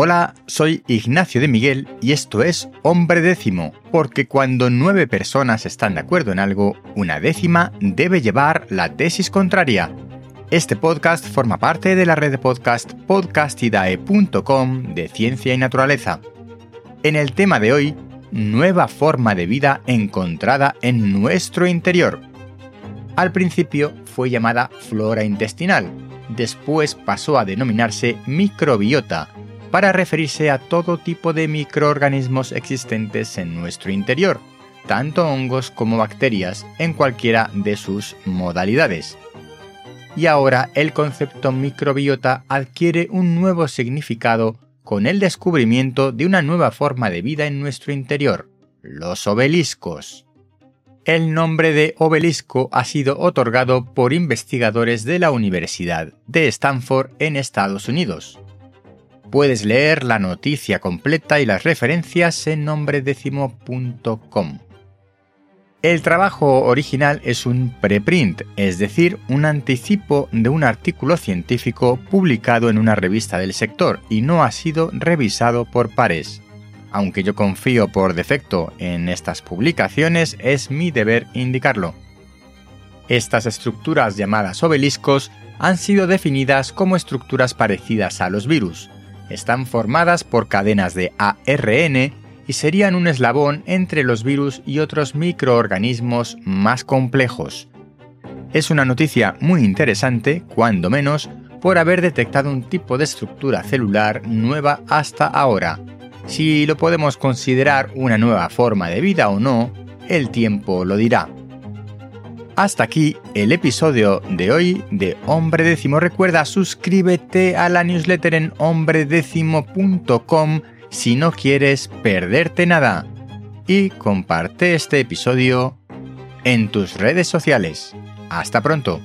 Hola, soy Ignacio de Miguel y esto es Hombre Décimo, porque cuando nueve personas están de acuerdo en algo, una décima debe llevar la tesis contraria. Este podcast forma parte de la red de podcast podcastidae.com de ciencia y naturaleza. En el tema de hoy, nueva forma de vida encontrada en nuestro interior. Al principio fue llamada flora intestinal, después pasó a denominarse microbiota, para referirse a todo tipo de microorganismos existentes en nuestro interior, tanto hongos como bacterias en cualquiera de sus modalidades. Y ahora el concepto microbiota adquiere un nuevo significado con el descubrimiento de una nueva forma de vida en nuestro interior, los obeliscos. El nombre de obelisco ha sido otorgado por investigadores de la Universidad de Stanford en Estados Unidos. Puedes leer la noticia completa y las referencias en nombredécimo.com. El trabajo original es un preprint, es decir, un anticipo de un artículo científico publicado en una revista del sector y no ha sido revisado por pares. Aunque yo confío por defecto en estas publicaciones, es mi deber indicarlo. Estas estructuras llamadas obeliscos han sido definidas como estructuras parecidas a los virus, están formadas por cadenas de ARN y serían un eslabón entre los virus y otros microorganismos más complejos. Es una noticia muy interesante, cuando menos, por haber detectado un tipo de estructura celular nueva hasta ahora. Si lo podemos considerar una nueva forma de vida o no, el tiempo lo dirá. Hasta aquí el episodio de hoy de Hombre Décimo. Recuerda, suscríbete a la newsletter en hombredécimo.com si no quieres perderte nada. Y comparte este episodio en tus redes sociales. Hasta pronto.